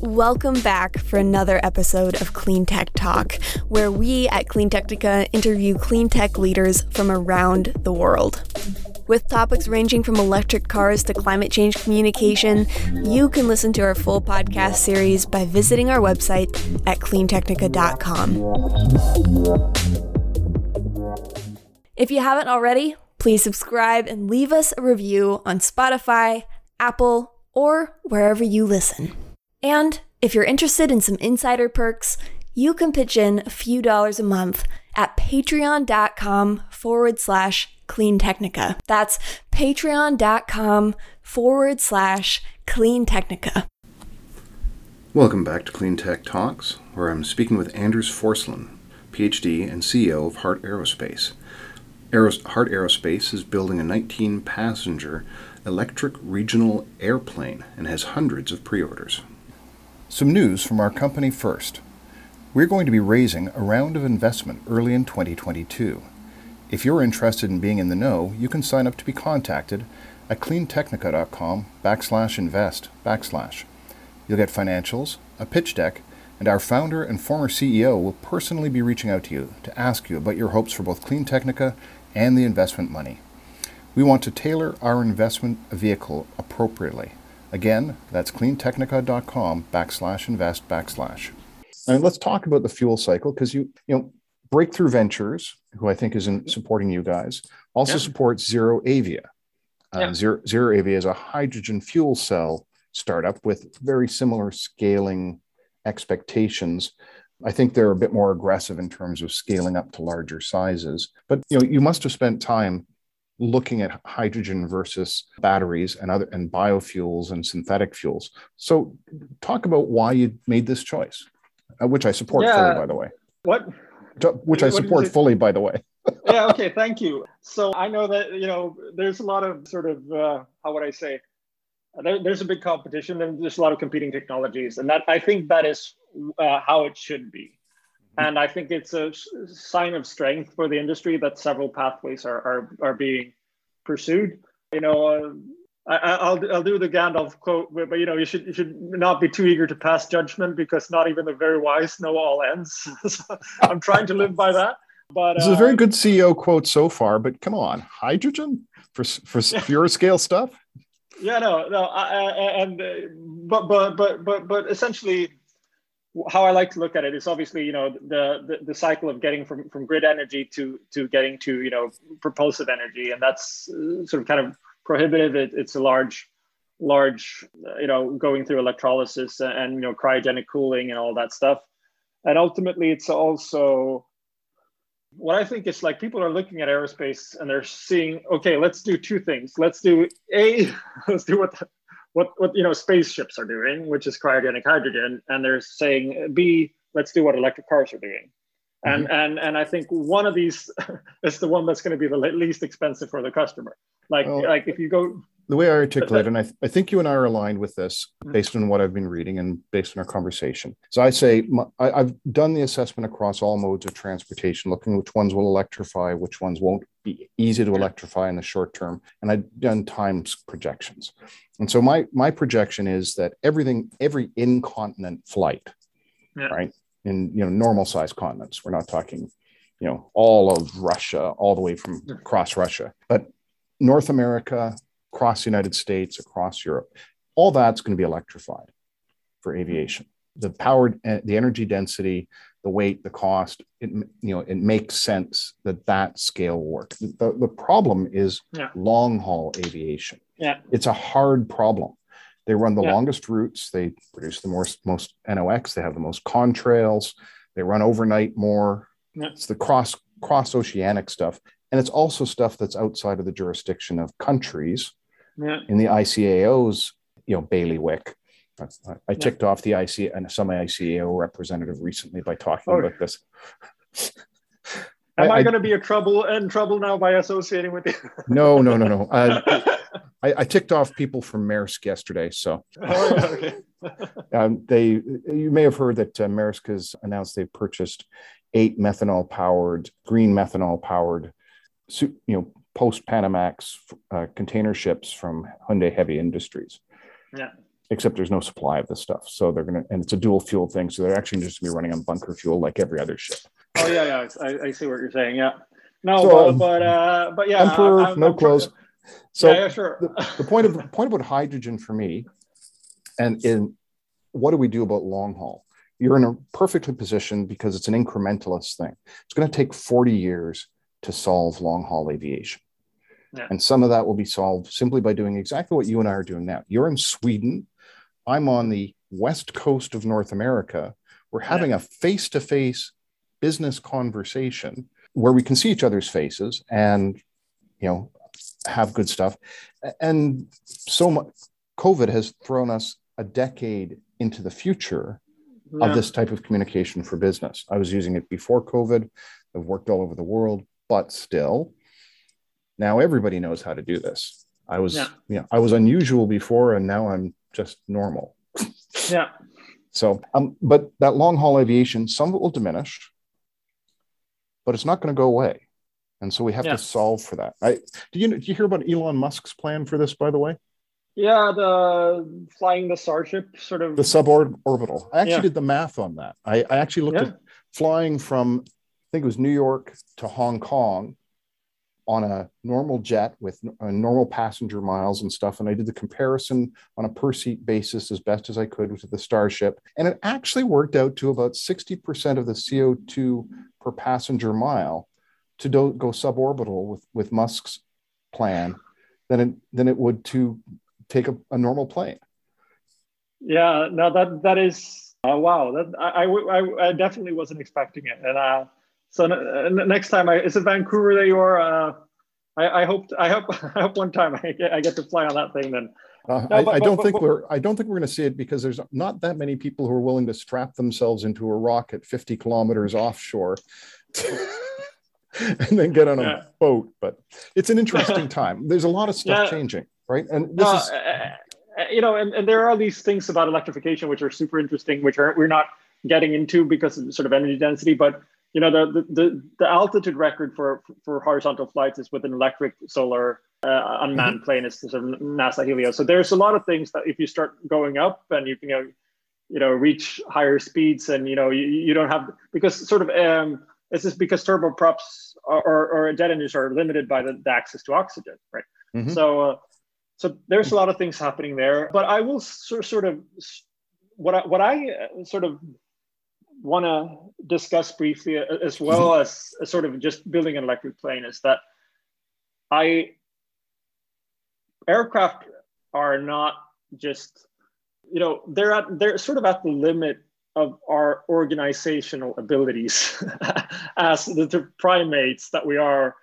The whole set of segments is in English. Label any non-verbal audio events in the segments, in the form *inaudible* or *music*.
Welcome back for another episode of Clean Tech Talk, where we at Clean Technica interview clean tech leaders from around the world. With topics ranging from electric cars to climate change communication, you can listen to our full podcast series by visiting our website at cleantechnica.com. If you haven't already, please subscribe and leave us a review on Spotify, Apple, or wherever you listen. And if you're interested in some insider perks, you can pitch in a few dollars a month at patreon.com forward slash clean technica. That's patreon.com forward slash clean technica. Welcome back to Clean Tech Talks, where I'm speaking with Anders Forslund, PhD and CEO of Heart Aerospace. Aeros- Heart Aerospace is building a 19 passenger electric regional airplane and has hundreds of pre orders. Some news from our company first. We're going to be raising a round of investment early in 2022. If you're interested in being in the know, you can sign up to be contacted at cleantechnica.com backslash invest backslash. You'll get financials, a pitch deck, and our founder and former CEO will personally be reaching out to you to ask you about your hopes for both Clean Technica and the investment money. We want to tailor our investment vehicle appropriately. Again, that's cleantechnica.com backslash invest backslash. And let's talk about the fuel cycle because you, you know, Breakthrough Ventures, who I think is in supporting you guys, also Yeah. supports Zero Avia. Uh, Yeah. Zero, Zero Avia is a hydrogen fuel cell startup with very similar scaling expectations. I think they're a bit more aggressive in terms of scaling up to larger sizes. But you know, you must have spent time looking at hydrogen versus batteries and other and biofuels and synthetic fuels. So talk about why you made this choice, uh, which I support Yeah. fully, by the way. What? Which I support fully, by the way. *laughs* yeah. Okay. Thank you. So I know that you know there's a lot of sort of uh, how would I say? There, there's a big competition and there's a lot of competing technologies, and that I think that is uh, how it should be. And I think it's a sign of strength for the industry that several pathways are are, are being pursued. You know, uh, I, I- I'll I'll do the Gandalf quote, but, you know, you should you should not be too eager to pass judgment because not even the very wise know all ends. *laughs* so I'm trying to live by that. But This is a very uh, good CEO quote so far, but come on, hydrogen for for *laughs* pure scale stuff. Yeah, no, no, I, I, and uh, but but but but but essentially, how I like to look at it is obviously you know the the, the cycle of getting from from grid energy to to getting to you know propulsive energy, and that's uh, sort of kind of prohibitive. It, it's a large large uh, you know going through electrolysis and you know cryogenic cooling and all that stuff, and ultimately it's also what I think is like people are looking at aerospace and they're seeing, okay, let's do two things. Let's do a, *laughs* let's do what what what you know spaceships are doing, which is cryogenic hydrogen, and they're saying b, let's do what electric cars are doing. And and and I think one of these *laughs* is the one that's going to be the least expensive for the customer. Like Well- like if you go, The way I articulate, and I, th- I think you and I are aligned with this Mhm. based on what I've been reading and based on our conversation. So I say my, I, I've done the assessment across all modes of transportation, looking which ones will electrify, which ones won't be easy to electrify in the short term, and I've done times projections. And so my my projection is that everything, every incontinent flight, Yeah. right, in you know normal size continents, we're not talking, you know, all of Russia, all the way from across Russia, but North America, across the United States, across Europe, all that's going to be electrified for aviation. The power, uh, the energy density, the weight, the cost, it you know it makes sense that that scale work. The, the problem is Yeah. long haul aviation. Yeah. It's a hard problem. They run the Yeah. longest routes. They produce the most most NOx. They have the most contrails. They run overnight more. Yeah. It's the cross cross oceanic stuff, and it's also stuff that's outside of the jurisdiction of countries yeah, in the ICAO's you know bailiwick. I, I Yeah. ticked off the IC and some ICAO representative recently by talking Oh. about this. am I, I- going to be a trouble in trouble now by associating with you? *laughs* No, no, no, no. *laughs* Uh, I, I ticked off people from Maersk yesterday, so Oh, okay. *laughs* um, they you may have heard that uh, Maersk has announced they've purchased eight methanol powered, green methanol powered, you know, post Panamax uh, container ships from Hyundai Heavy Industries. Yeah. Except there's no supply of this stuff. So they're going to, and it's a dual fuel thing. So they're actually just going to be running on bunker fuel like every other ship. Oh yeah, yeah, I, I see what you're saying. Yeah, no, so, but, um, but, uh, but yeah, emperor, I'm, no I'm clothes. So yeah, yeah sure. the, the point of the point about hydrogen for me, and in what do we do about long haul? You're in a perfectly positioned because it's an incrementalist thing. It's going to take 40 years to solve long haul aviation. Yeah. And some of that will be solved simply by doing exactly what you and I are doing now. You're in Sweden. I'm on the west coast of North America. We're having yeah. a face to face business conversation where we can see each other's faces and, you know, have good stuff. And so much COVID has thrown us a decade into the future yeah. of this type of communication for business. I was using it before COVID. I've worked all over the world, but still, now everybody knows how to do this. I was, yeah. you know, I was unusual before, and now I'm just normal. yeah. So, um, but that long haul aviation, some of it will diminish, but it's not going to go away, and so we have yeah. to solve for that. I did you did you hear about Elon Musk's plan for this? By the way. Yeah, the flying the Starship sort of the suborbital. I actually yeah. did the math on that. I, I actually looked yeah. at flying from I think it was New York to Hong Kong on a normal jet with normal passenger miles and stuff. And I did the comparison on a per seat basis as best as I could with the Starship. And it actually worked out to about 60% of the CO2 per passenger mile to do, go suborbital with, with Musk's plan than it, than it would to take a, a normal plane. Yeah, no, that, that is, uh, wow. That I, I, I definitely wasn't expecting it. And, uh, so uh, next time, I, is it Vancouver that you are? Uh, I, I hope I hope *laughs* I hope one time I get, I get to fly on that thing. Then uh, no, I, but, I, don't but, think but, we're I don't think we're going to see it because there's not that many people who are willing to strap themselves into a rocket 50 kilometers offshore. *laughs* and then get on a yeah. boat. But it's an interesting *laughs* time. There's a lot of stuff yeah. changing, right? And this is, uh, you know, and, and there are these things about electrification which are super interesting, which are we're not getting into because of sort of energy density, but you know the, the the altitude record for for horizontal flights is with an electric solar uh, unmanned mm-hmm. plane is sort of nasa helios so there's a lot of things that if you start going up and you can you know you know reach higher speeds and you know you, you don't have because sort of um this is because turboprops or, or, jet engines are limited by the, the access to oxygen right mm-hmm. so uh, so there's a lot of things happening there but i will sort, sort of what I, what I uh, sort of want to discuss briefly, uh, as well mm-hmm. as, as sort of just building an electric plane, is that I aircraft are not just you know they're at they're sort of at the limit of our organizational abilities *laughs* as the, the, primates that we are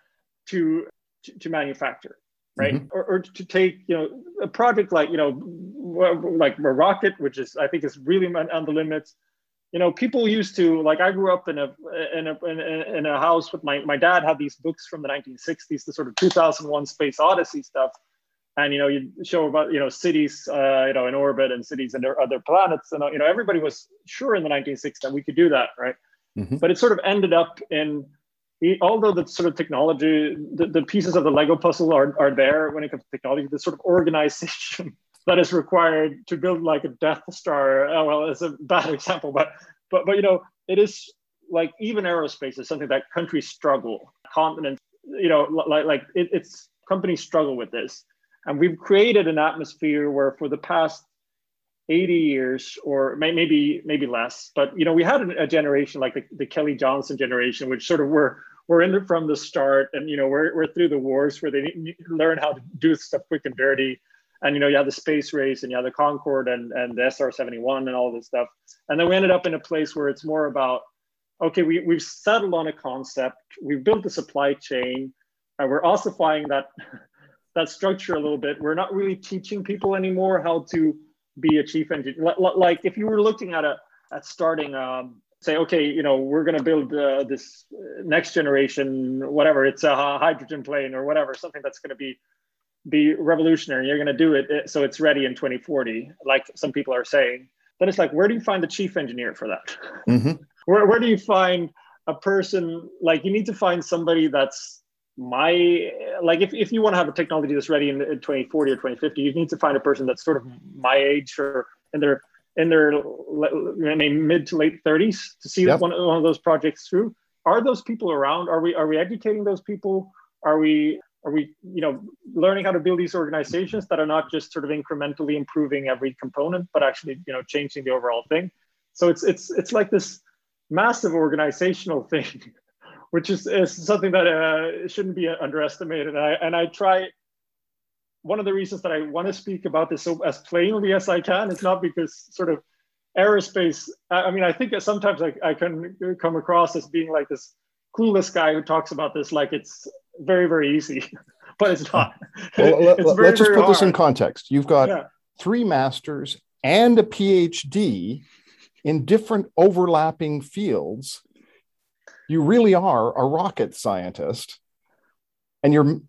to to, to manufacture right mm-hmm. or, or to take you know a project like you know like a rocket which is i think is really on the limits you know, people used to like. I grew up in a in a in a, in a house with my my dad had these books from the 1960s, the sort of 2001 Space Odyssey stuff, and you know, you show about you know cities, uh, you know, in orbit and cities and other planets, and you know, everybody was sure in the 1960s that we could do that, right? Mm-hmm. But it sort of ended up in although the sort of technology, the, the pieces of the Lego puzzle are, are there when it comes to technology, the sort of organization that is required to build like a Death Star. Oh, well, it's a bad *laughs* example, but but but you know, it is like even aerospace is something that countries struggle, continents, you know, like like it, it's companies struggle with this, and we've created an atmosphere where for the past 80 years or maybe maybe less but you know we had a generation like the, the kelly johnson generation which sort of were we're in it from the start and you know we're, we're through the wars where they learn how to do stuff quick and dirty and you know you have the space race and you have the concorde and, and the sr-71 and all this stuff. And then we ended up in a place where it's more about okay we, we've settled on a concept we've built the supply chain and we're ossifying that *laughs* that structure a little bit. We're not really teaching people anymore how to be a chief engineer. Like if you were looking at a at starting um, say okay you know we're going to build uh, this next generation whatever it's a hydrogen plane or whatever something that's going to be be revolutionary. You're going to do it so it's ready in 2040, like some people are saying. Then it's like, where do you find the chief engineer for that? Mm-hmm. *laughs* where, where do you find a person like you need to find somebody that's my like if, if you want to have a technology that's ready in 2040 or 2050 you need to find a person that's sort of my age or in their in their I mean, mid to late 30s to see yep. one, one of those projects through are those people around are we are we educating those people are we are we you know learning how to build these organizations that are not just sort of incrementally improving every component but actually you know changing the overall thing so it's it's it's like this massive organizational *laughs* thing which is, is something that uh, shouldn't be underestimated. And I, and I try, one of the reasons that I want to speak about this so as plainly as I can is not because sort of aerospace, I mean, I think that sometimes I, I can come across as being like this clueless guy who talks about this like it's very, very easy, *laughs* but it's not. *laughs* Well, let, us just put hard. this in context. You've got yeah. three masters and a PhD in different overlapping fields you really are a rocket scientist and you're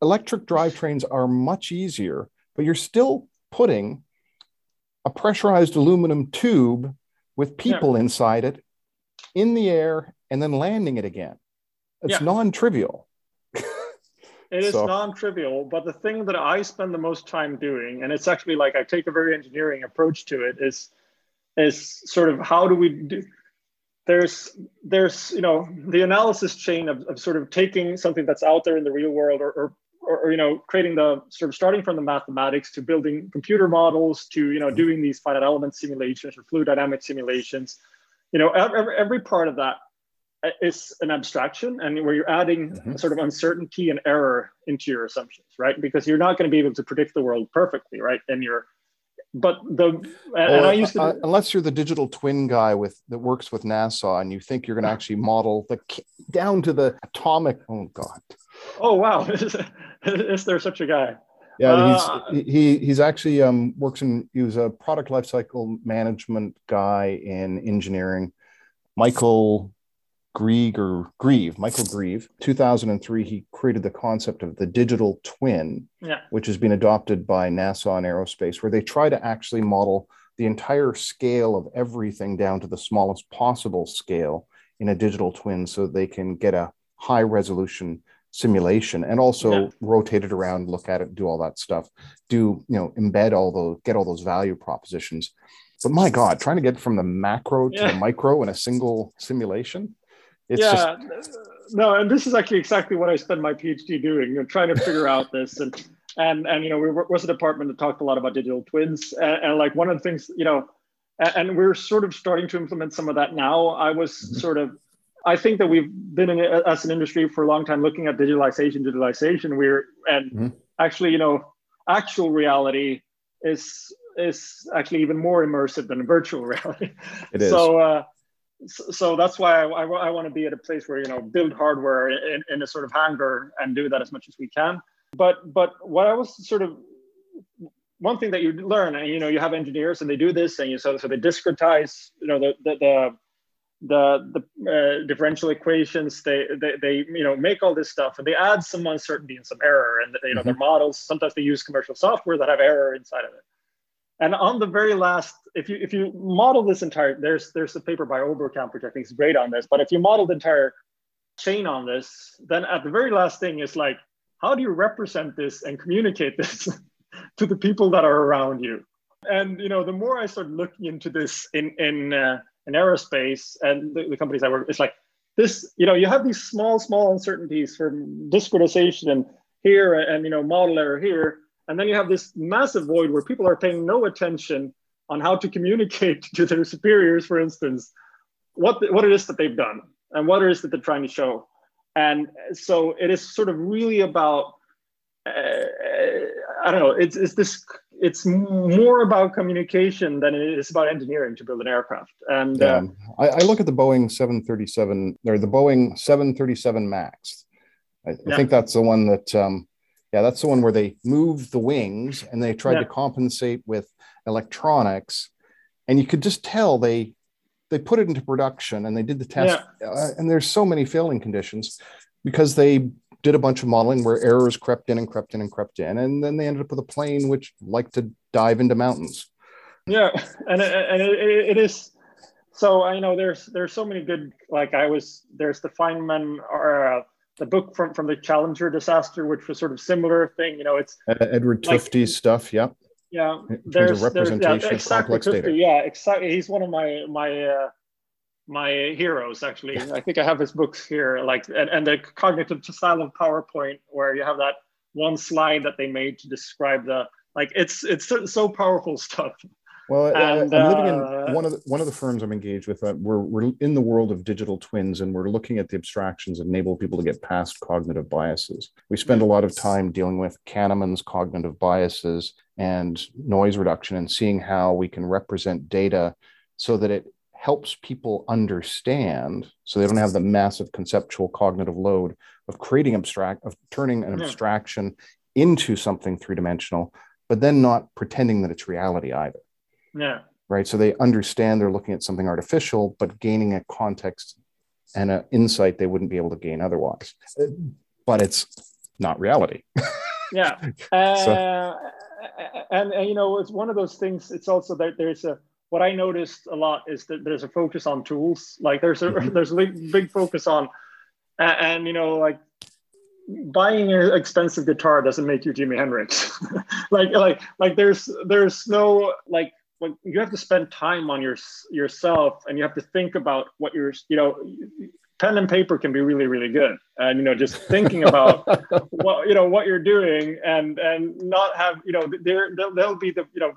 electric drivetrains are much easier but you're still putting a pressurized aluminum tube with people yeah. inside it in the air and then landing it again it's yeah. non-trivial *laughs* It is so. non-trivial, but the thing that I spend the most time doing, and it's actually like I take a very engineering approach to it, is is sort of how do we do there's there's you know the analysis chain of, of sort of taking something that's out there in the real world or, or or, you know creating the sort of starting from the mathematics to building computer models to you know doing these finite element simulations or fluid dynamic simulations you know every, every part of that is an abstraction and where you're adding mm-hmm. sort of uncertainty and error into your assumptions right because you're not going to be able to predict the world perfectly right and you're but the and I used to uh, unless you're the digital twin guy with that works with NASA and you think you're going *laughs* to actually model the down to the atomic. Oh God. Oh wow! is, *laughs* is there such a guy? Yeah, uh, he's he he's actually um works in he was a product lifecycle management guy in engineering. Michael Grieg or Grieve, Michael Grieve, 2003, he created the concept of the digital twin, yeah. which has been adopted by NASA and aerospace, where they try to actually model the entire scale of everything down to the smallest possible scale in a digital twin so they can get a high resolution simulation and also yeah. rotate it around, look at it, do all that stuff, do, you know, embed all those, get all those value propositions. But my God, trying to get from the macro to yeah. the micro in a single simulation it's yeah, just... no, and this is actually exactly what I spent my PhD doing, you know, trying to figure out this. And and and you know, we was a department that talked a lot about digital twins, and, and like one of the things, you know, and, and, we're sort of starting to implement some of that now. I was mm-hmm. sort of, I think that we've been in as an industry for a long time looking at digitalization, digitalization. We're and mm-hmm. actually, you know, actual reality is is actually even more immersive than virtual *laughs* reality. It is. So. Uh, so that's why I, I, I, want to be at a place where you know build hardware in, in, a sort of hangar and do that as much as we can. But but what i was sort of one thing that you learn and you know you have engineers and they do this and you so, so they discretize you know the the the the, the uh, differential equations. They, they they you know make all this stuff and they add some uncertainty and some error and you know mm-hmm. their models sometimes they use commercial software that have error inside of it and on the very last, if you if you model this entire, there's there's a paper by Oberkampf which I think is great on this. But if you model the entire chain on this, then at the very last thing is like, how do you represent this and communicate this *laughs* to the people that are around you? And you know, the more I start looking into this in in uh, in aerospace and the, the companies I work, it's like this. You know, you have these small small uncertainties from discretization and here and you know model error here and then you have this massive void where people are paying no attention on how to communicate *laughs* to their superiors, for instance, what, the, what it is that they've done and what it is that they're trying to show. And so it is sort of really about, uh, I don't know, it's, it's this, it's more about communication than it is about engineering to build an aircraft. And yeah. uh, I, I, look at the Boeing 737 or the Boeing 737 Max. I, yeah. I think that's the one that um, yeah, that's the one where they moved the wings and they tried yeah. to compensate with electronics, and you could just tell they they put it into production and they did the test. Yeah. Uh, and there's so many failing conditions because they did a bunch of modeling where errors crept in and crept in and crept in, and then they ended up with a plane which liked to dive into mountains. Yeah, and and it, it is so I know there's there's so many good like I was there's the Feynman or uh, the book from from the Challenger disaster, which was sort of similar thing. You know, it's uh, Edward like, Tufte's stuff. Yep. Yeah, there's, representation there's, yeah, exactly, Tufte, Yeah, exactly. He's one of my my uh, my heroes actually. I think I have his books here, like and, and the cognitive style of PowerPoint, where you have that one slide that they made to describe the like it's it's so powerful *laughs* stuff. Well, and, I'm living in uh, one of the, one of the firms I'm engaged with. Uh, we're we're in the world of digital twins, and we're looking at the abstractions that enable people to get past cognitive biases. We spend a lot of time dealing with Kahneman's cognitive biases and noise reduction, and seeing how we can represent data so that it helps people understand, so they don't have the massive conceptual cognitive load of creating abstract, of turning an yeah. abstraction into something three dimensional, but then not pretending that it's reality either. Yeah. Right. So they understand they're looking at something artificial, but gaining a context and an insight they wouldn't be able to gain otherwise. But it's not reality. *laughs* yeah. Uh, so. and, and, you know, it's one of those things. It's also that there's a, what I noticed a lot is that there's a focus on tools. Like there's a, mm-hmm. there's a big focus on, and, and you know, like buying an expensive guitar doesn't make you Jimi Hendrix. *laughs* like, like, like there's, there's no like when you have to spend time on your yourself and you have to think about what you're you know pen and paper can be really really good and you know just thinking about *laughs* what you know what you're doing and and not have you know there they'll, they'll be the you know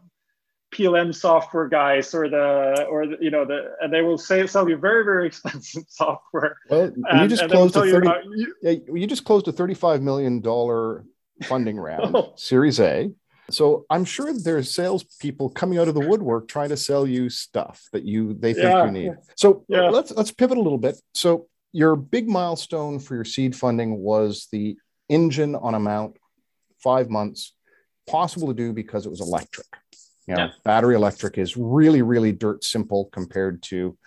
PLM software guys or the or the, you know the and they will say sell you very very *laughs* expensive software. Well, and, you just closed a thirty. You, yeah, you just closed a thirty-five million dollar funding round, *laughs* oh. Series A. So I'm sure there's salespeople coming out of the woodwork trying to sell you stuff that you they think yeah. you need. So yeah. let's let's pivot a little bit. So your big milestone for your seed funding was the engine on a mount, five months, possible to do because it was electric. You know, yeah. battery electric is really, really dirt simple compared to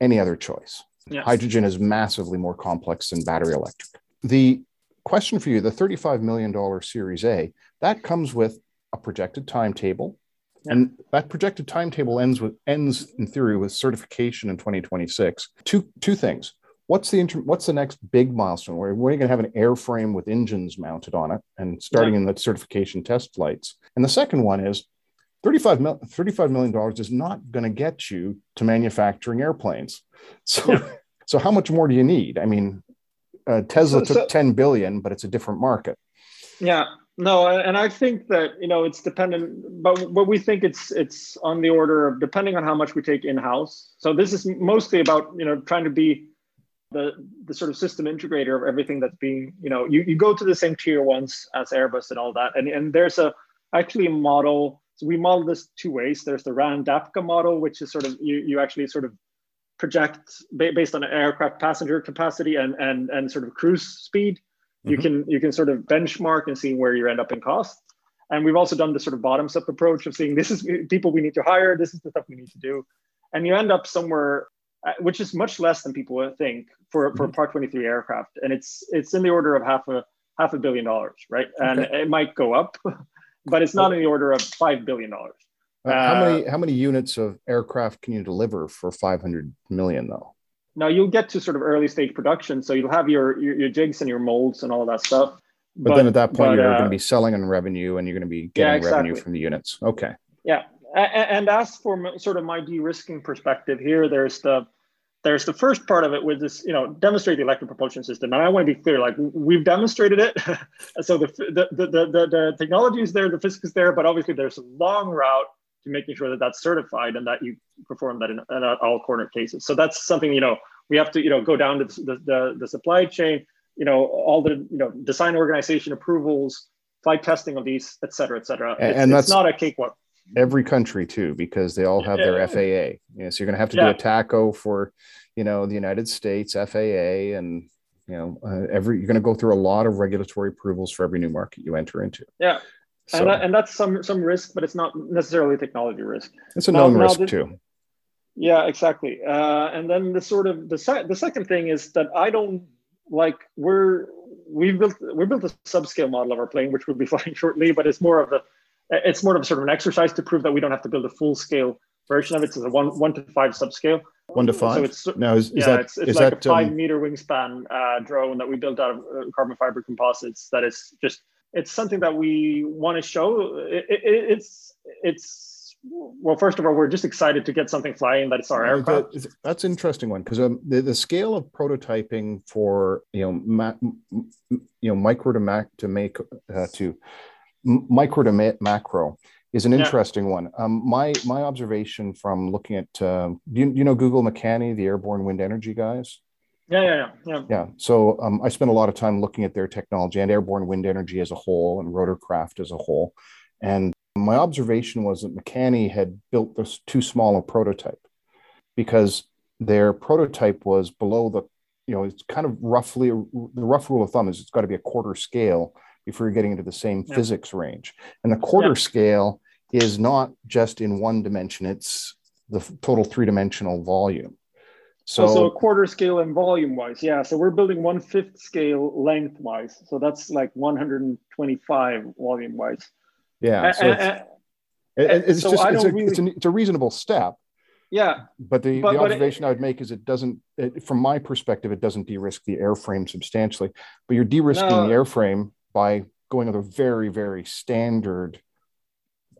any other choice. Yes. Hydrogen is massively more complex than battery electric. The question for you the $35 million Series A, that comes with a projected timetable. Yeah. And that projected timetable ends with ends in theory with certification in 2026. Two two things. What's the inter- what's the next big milestone? Where we're going to have an airframe with engines mounted on it and starting yeah. in the certification test flights. And the second one is 35, mil- $35 million is not going to get you to manufacturing airplanes. So, yeah. so how much more do you need? I mean, uh, Tesla so, took so, 10 billion, but it's a different market. Yeah, no, and I think that you know it's dependent, but but we think it's it's on the order of depending on how much we take in house. So this is mostly about you know trying to be the the sort of system integrator of everything that's being you know you, you go to the same tier ones as Airbus and all that, and and there's a actually a model. So we model this two ways. There's the Rand DAPCA model, which is sort of you you actually sort of project based on aircraft passenger capacity and and and sort of cruise speed you mm-hmm. can you can sort of benchmark and see where you end up in cost and we've also done the sort of bottoms up approach of seeing this is people we need to hire this is the stuff we need to do and you end up somewhere uh, which is much less than people think for for mm-hmm. part 23 aircraft and it's it's in the order of half a half a billion dollars right and okay. it might go up *laughs* but it's not in the order of five billion dollars uh, how many uh, how many units of aircraft can you deliver for 500 million though now you'll get to sort of early stage production, so you'll have your your, your jigs and your molds and all of that stuff. But, but then at that point, but, you're uh, going to be selling in revenue, and you're going to be getting yeah, exactly. revenue from the units. Okay. Yeah, and, and as for sort of my de-risking perspective here, there's the there's the first part of it with this, you know, demonstrate the electric propulsion system. And I want to be clear, like we've demonstrated it. *laughs* so the, the, the, the, the technology is there, the physics is there, but obviously there's a long route to making sure that that's certified and that you perform that in, in all corner cases. So that's something you know we have to you know go down to the, the, the supply chain, you know all the you know design organization approvals, flight testing of these, et cetera, et cetera. And, it's, and that's it's not a cakewalk. Every country too, because they all have their FAA. You know, so you're going to have to yeah. do a TACO for, you know, the United States FAA, and you know, uh, every you're going to go through a lot of regulatory approvals for every new market you enter into. Yeah, so, and, that, and that's some some risk, but it's not necessarily technology risk. It's a known now, risk now the, too. Yeah, exactly. Uh, and then the sort of the se- the second thing is that I don't like we're we've built we built a subscale model of our plane, which we'll be *laughs* flying shortly, but it's more of a it's more of a sort of an exercise to prove that we don't have to build a full scale version of it. So it's a one one to five subscale. One to five. So it's now is, is yeah, that it's, it's is like that a five um, meter wingspan uh, drone that we built out of uh, carbon fiber composites. That is just it's something that we want to show. It, it, it's it's well, first of all, we're just excited to get something flying that's our Uh, aircraft. that- that's an interesting one because um, the, the scale of prototyping for you know ma- m- you know micro to mac to make uh, to m- micro to ma- macro is an Yeah. interesting one. Um, my my observation from looking at do you, you know Google Makani, the airborne wind energy guys. Yeah, yeah, yeah, yeah. So um, I spent a lot of time looking at their technology and airborne wind energy as a whole and rotorcraft as a whole. And my observation was that Makani had built this too small a prototype because their prototype was below the, you know, it's kind of roughly the rough rule of thumb is it's got to be a quarter scale before you're getting into the same Yeah. physics range. And the quarter Yeah. scale is not just in one dimension, it's the total three dimensional volume. So, a quarter scale and volume wise. Yeah. So we're building one fifth scale length wise. So that's like 125 volume wise. yeah, so it's, It- it's so just it's a, really- it's, an, it's a reasonable step yeah. but the, But- the but it- observation i would make is it doesn't it, from my perspective it doesn't de-risk the airframe substantially but you're de-risking No. the airframe by going with a very very standard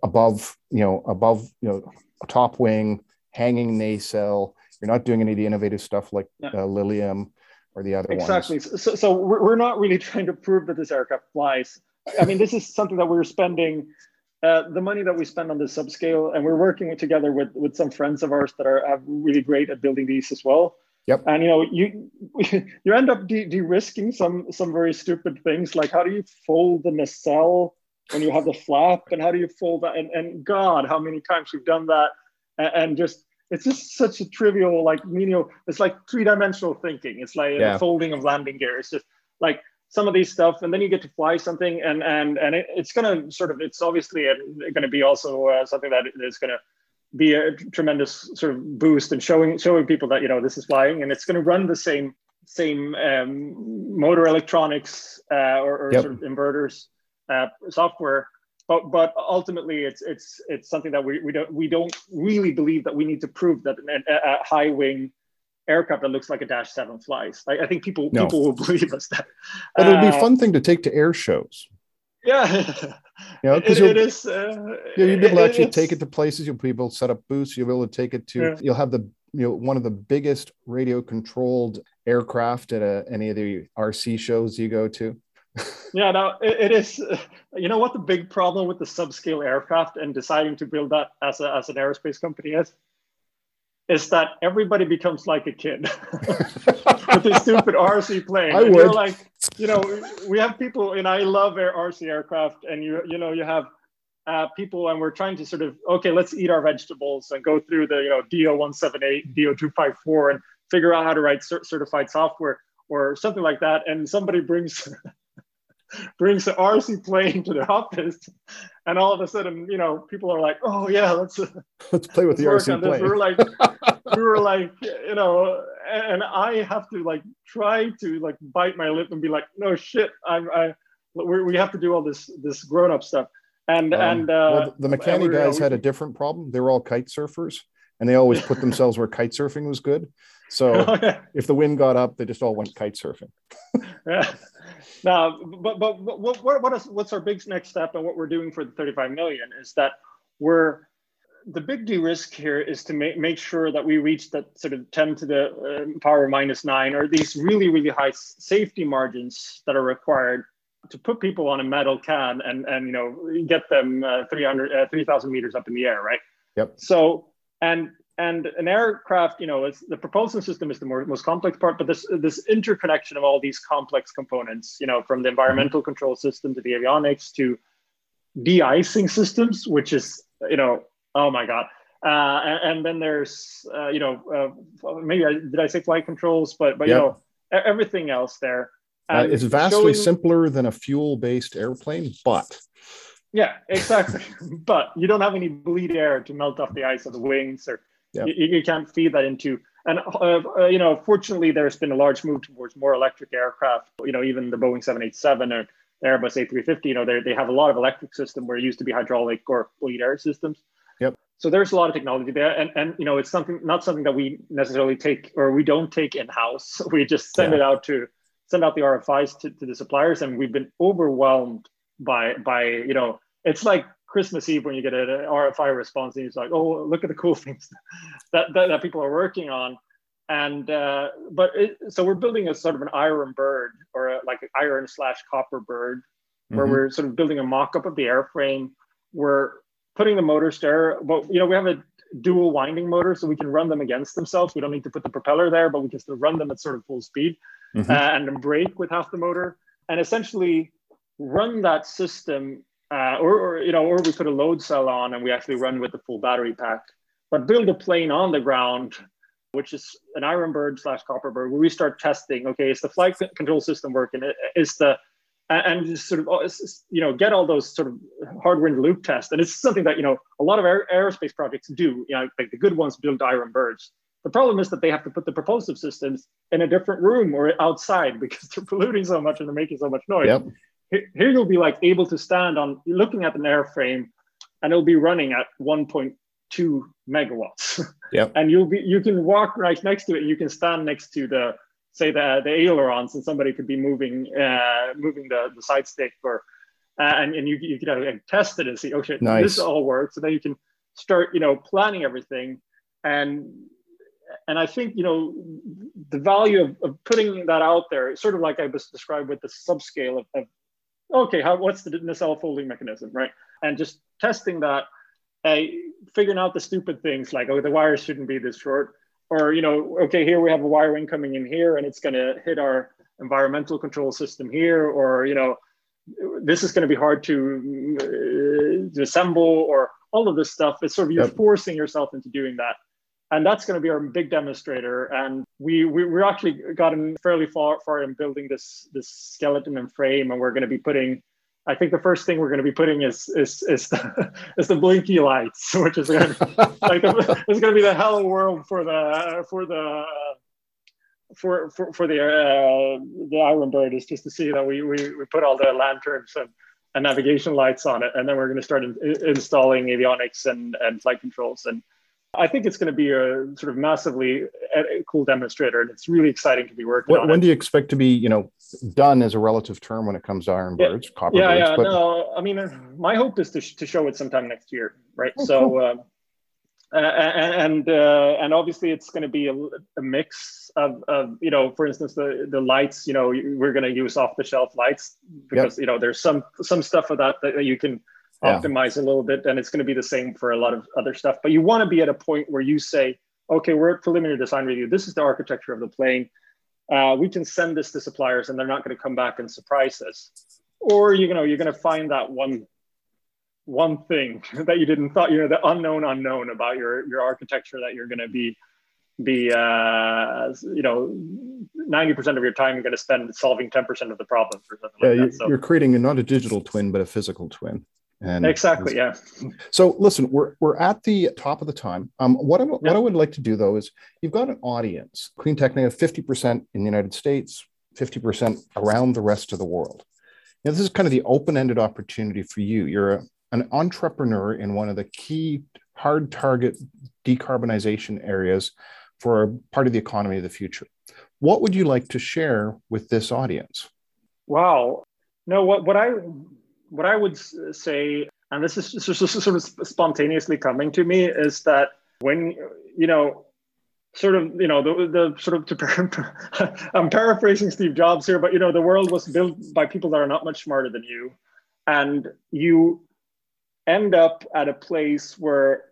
above you know above you know top wing hanging nacelle you're not doing any of the innovative stuff like Yeah. uh, lilium or the other Exactly. ones So, so we're, we're not really *laughs* trying to prove that this aircraft flies. I mean, this is something that we're spending uh, the money that we spend on this subscale, and we're working with, together with with some friends of ours that are, are really great at building these as well. Yep. And you know, you *laughs* you end up de- de-risking some some very stupid things, like how do you fold the nacelle when you have the flap, and how do you fold that? And, and God, how many times we've done that, and, and just it's just such a trivial, like menial. It's like three-dimensional thinking. It's like Yeah. folding of landing gear. It's just like some of these stuff, and then you get to fly something, and and and it, it's gonna sort of. It's obviously going to be also uh, something that is going to be a tremendous sort of boost and showing showing people that you know this is flying, and it's going to run the same same um, motor electronics uh, or, or Yep. sort of inverters uh, software but but ultimately it's it's it's something that we, we don't we don't really believe that we need to prove that a, a high wing aircraft that looks like a dash seven flies I, I think people No. people will *laughs* believe us that but it would be Uh, a fun thing to take to air shows yeah *laughs* you know it, because it is uh, Yeah, you'll be able to actually take it to places. You'll be able to set up booths. You'll be able to take it to. Yeah. You'll have the you know one of the biggest radio controlled aircraft at a, any of the RC shows you go to. Yeah no it, it is you know what the big problem with the subscale aircraft and deciding to build that as, a, as an aerospace company is? Is that everybody becomes like a kid *laughs* with this stupid rc plane. I and you're would. like you know we have people and i love air rc aircraft and you you know you have uh, people and we're trying to sort of okay let's eat our vegetables and go through the you know do178 do254 and figure out how to write cer- certified software or something like that. And somebody brings *laughs* brings the RC plane to the office, and all of a sudden, you know, people are like, "Oh yeah, let's, let's *laughs* Let's play with the RC on this." We plane. were like, *laughs* we were like, you know, and I have to like try to like bite my lip and be like, "No shit, I'm I." we we have to do all this this grown up stuff, and Um, and uh, well, the Makani guys had a different problem. They were all kite surfers, and they always put *laughs* themselves where kite surfing was good. So *laughs* if the wind got up, they just all went kite surfing. *laughs* yeah. Now, but but what what what is what's our big next step and what we're doing for the 35 million is that we're the big de-risk here is to make make sure that we reach that sort of 10 to the uh, power minus nine or these really really high safety margins that are required to put people on a metal can and and you know get them uh, 300 uh, 3000 meters up in the air right Yep. so and and an aircraft you know is the propulsion system is the more, most complex part but this this interconnection of all these complex components you know from the environmental control system to the avionics to de-icing systems which is you know oh my god. Uh, and, and then there's uh, you know uh, maybe I, did i say flight controls? But but Yep. you know everything else there. Uh, it's vastly showing- simpler than a fuel-based airplane, but Yeah, exactly. *laughs* but you don't have any bleed air to melt off the ice of the wings, or Yep. you, you can't feed that into. And uh, uh, you know, fortunately, there's been a large move towards more electric aircraft. You know, even the Boeing 787 or the Airbus A350. You know, they they have a lot of electric system where it used to be hydraulic or bleed air systems. Yep. So there's a lot of technology there, and and you know it's something not something that we necessarily take or we don't take in house. *laughs* We just send yeah. it out to send out the RFIs to, to the suppliers, and we've been overwhelmed by by you know it's like Christmas Eve when you get an RFI response and it's like, oh, look at the cool *laughs* things that, that, that people are working on. And uh, but it, so we're building a sort of an iron bird or a, like an iron slash copper bird, where mm-hmm. we're sort of building a mock-up of the airframe. We're putting the motors there, but you know we have a dual winding motor, so we can run them against themselves. We don't need to put the propeller there, but we can still run them at sort of full speed mm-hmm. uh, and then brake with half the motor, and essentially run that system uh, or, or, you know, or we put a load cell on and we actually run with the full battery pack. But build a plane on the ground, which is an Iron Bird slash Copper Bird, where we start testing. Okay, is the flight control system working? Is the and sort of oh, you know get all those sort of hardware in loop tests. And it's something that you know a lot of aer- aerospace projects do. You know, like the good ones build Iron Birds. The problem is that they have to put the propulsive systems in a different room or outside because *laughs* they're polluting so much and they're making so much noise. Yep here you'll be like able to stand on looking at an airframe and it'll be running at 1.2 megawatts *laughs* yep. and you'll be you can walk right next to it you can stand next to the say the the ailerons and somebody could be moving uh moving the the side stick or uh, and, and you, you could like, test it and see okay nice. this all works and then you can start you know planning everything and and I think you know the value of, of putting that out there, sort of like I was described with the subscale of, of okay, how, what's the nacelle folding mechanism, right? And just testing that, uh, figuring out the stupid things like, oh, the wires shouldn't be this short, or you know, okay, here we have a wiring coming in here, and it's going to hit our environmental control system here, or you know, this is going to be hard to, uh, assemble, or all of this stuff. It's sort of you're yep. forcing yourself into doing that and that's going to be our big demonstrator. And we, we we're actually gotten fairly far far in building this this skeleton and frame, and we're going to be putting. I think the first thing we're going to be putting is is is the, *laughs* is the blinky lights, *laughs* which is going to be, like the, *laughs* it's going to be the hello world for the for the for for, for the uh, the Iron Bird is just to see that we, we we put all the lanterns and, and navigation lights on it, and then we're going to start in, installing avionics and and flight controls and I think it's going to be a sort of massively uh, cool demonstrator, and it's really exciting to be working when, on. When it. do you expect to be, you know, done as a relative term when it comes to iron yeah, birds, copper yeah, birds? Yeah, but... no, I mean, my hope is to, sh- to show it sometime next year, right? Oh, so, cool. Um, uh, and uh, and obviously it's going to be a, a, mix of, of you know for instance the the lights you know we're going to use off the shelf lights because yep. you know there's some some stuff of that that you can yeah. optimize a little bit, and it's going to be the same for a lot of other stuff. But you want to be at a point where you say, okay, we're at preliminary design review. This is the architecture of the plane. Uh, we can send this to suppliers, and they're not going to come back and surprise us. Or you know, you're going to find that one one thing *laughs* that you didn't thought, you know, the unknown unknown about your your architecture that you're going to be be uh, you know 90% of your time you're going to spend solving 10% of the problems or something yeah, like that. So, you're creating a, not a digital twin but a physical twin and exactly, yeah. So listen, we're we're at the top of the time. Um, what I, yeah. what I would like to do though is you've got an audience. Clean Technica, fifty percent in the United States, fifty percent around the rest of the world. Now, this is kind of the open-ended opportunity for you. You're a, an entrepreneur in one of the key hard target decarbonization areas for a part of the economy of the future. What would you like to share with this audience? Wow. No, what, what I what I would say, and this is sort of spontaneously coming to me, is that when you know, sort of, you know, the, the sort of to *laughs* I'm paraphrasing Steve Jobs here, but you know, the world was built by people that are not much smarter than you, and you end up at a place where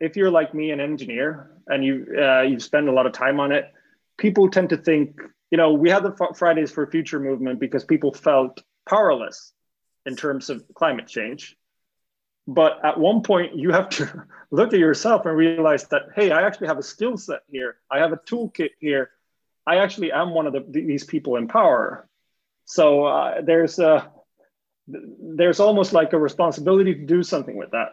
if you're like me, an engineer, and you uh, you spend a lot of time on it, people tend to think, you know, we had the Fridays for Future movement because people felt powerless in terms of climate change. But at one point, you have to *laughs* look at yourself and realize that, hey, I actually have a skill set here. I have a toolkit here. I actually am one of the, these people in power. So uh, there's a, there's almost like a responsibility to do something with that.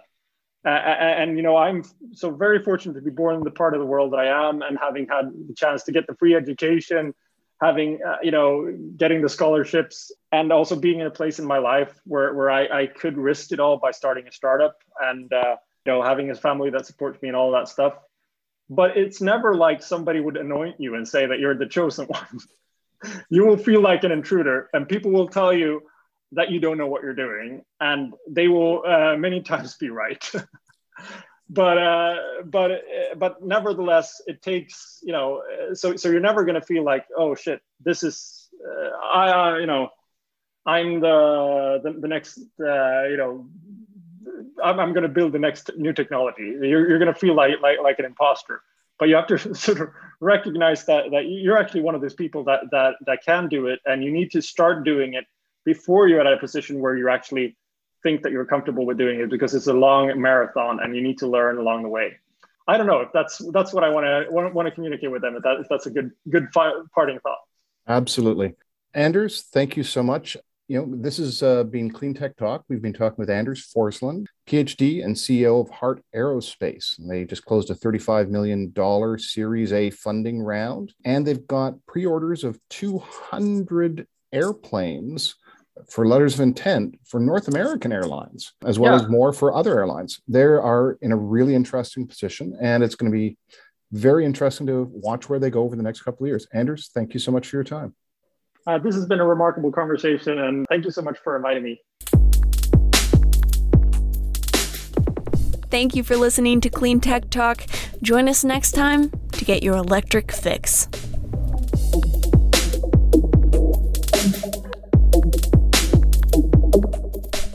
Uh, and you know, I'm so very fortunate to be born in the part of the world that I am, and having had the chance to get the free education having uh, you know getting the scholarships and also being in a place in my life where, where I, I could risk it all by starting a startup and uh, you know, having a family that supports me and all that stuff. But it's never like somebody would anoint you and say that you're the chosen *laughs* one. you will feel like an intruder, and people will tell you that you don't know what you're doing, and they will uh, many *laughs* times be right. *laughs* but uh, but uh, but nevertheless, it takes you know. So so you're never going to feel like oh shit, this is uh, I you know I'm the the, the next uh, you know I'm, I'm going to build the next new technology. You're, you're going to feel like, like like an imposter, but you have to *laughs* sort of recognize that that you're actually one of those people that that that can do it, and you need to start doing it before you're at a position where you're actually think that you're comfortable with doing it because it's a long marathon and you need to learn along the way. I don't know if that's that's what I want to want, to communicate with them. If, that, if that's a good good fi- parting thought. Absolutely, Anders. Thank you so much. You know, this has uh, been Clean Tech Talk. We've been talking with Anders Forslund, PhD and CEO of Heart Aerospace. And they just closed a $35 million Series A funding round, and they've got pre orders of 200 airplanes for letters of intent for North American airlines, as well yeah. as more for other airlines. They are in a really interesting position, and it's going to be very interesting to watch where they go over the next couple of years. Anders, thank you so much for your time. Uh, this has been a remarkable conversation, and thank you so much for inviting me. Thank you for listening to Clean Tech Talk. Join us next time to get your electric fix.